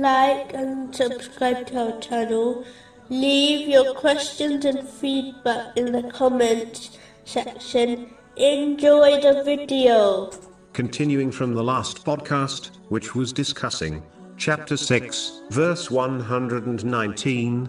like and subscribe to our channel. Leave your questions and feedback in the comments section. Enjoy the video. Continuing from the last podcast, which was discussing chapter 6, verse 119.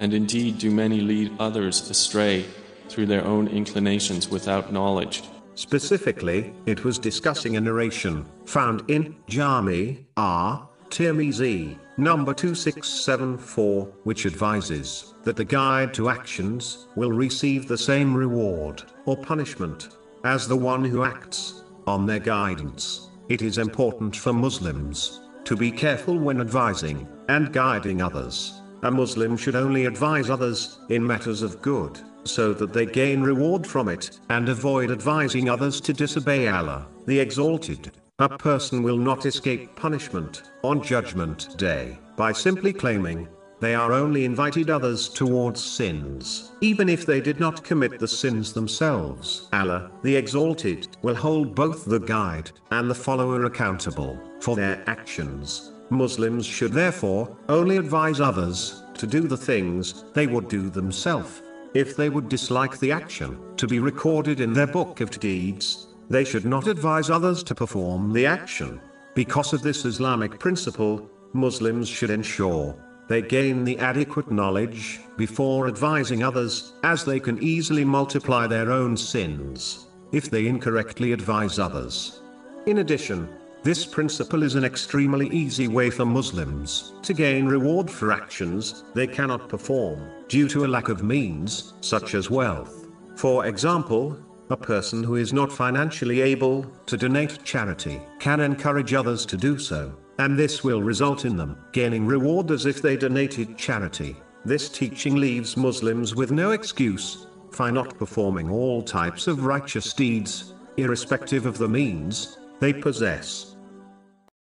And indeed do many lead others astray through their own inclinations without knowledge. Specifically, it was discussing a narration found in Jami At Tirmizi, number 2674, which advises that the guide to actions will receive the same reward or punishment as the one who acts on their guidance. It is important for Muslims to be careful when advising and guiding others. A Muslim should only advise others in matters of good, so that they gain reward from it, and avoid advising others to disobey Allah, the Exalted. A person will not escape punishment on Judgment Day by simply claiming they are only invited others towards sins, even if they did not commit the sins themselves. Allah, the Exalted, will hold both the guide and the follower accountable for their actions. Muslims should therefore only advise others to do the things they would do themselves. If they would dislike the action to be recorded in their book of deeds, they should not advise others to perform the action. Because of this Islamic principle, Muslims should ensure they gain the adequate knowledge before advising others, as they can easily multiply their own sins if they incorrectly advise others. In addition, this principle is an extremely easy way for Muslims to gain reward for actions they cannot perform due to a lack of means, such as wealth. For example, a person who is not financially able to donate charity can encourage others to do so and this will result in them gaining reward as if they donated charity. This teaching leaves Muslims with no excuse for not performing all types of righteous deeds, irrespective of the means they possess.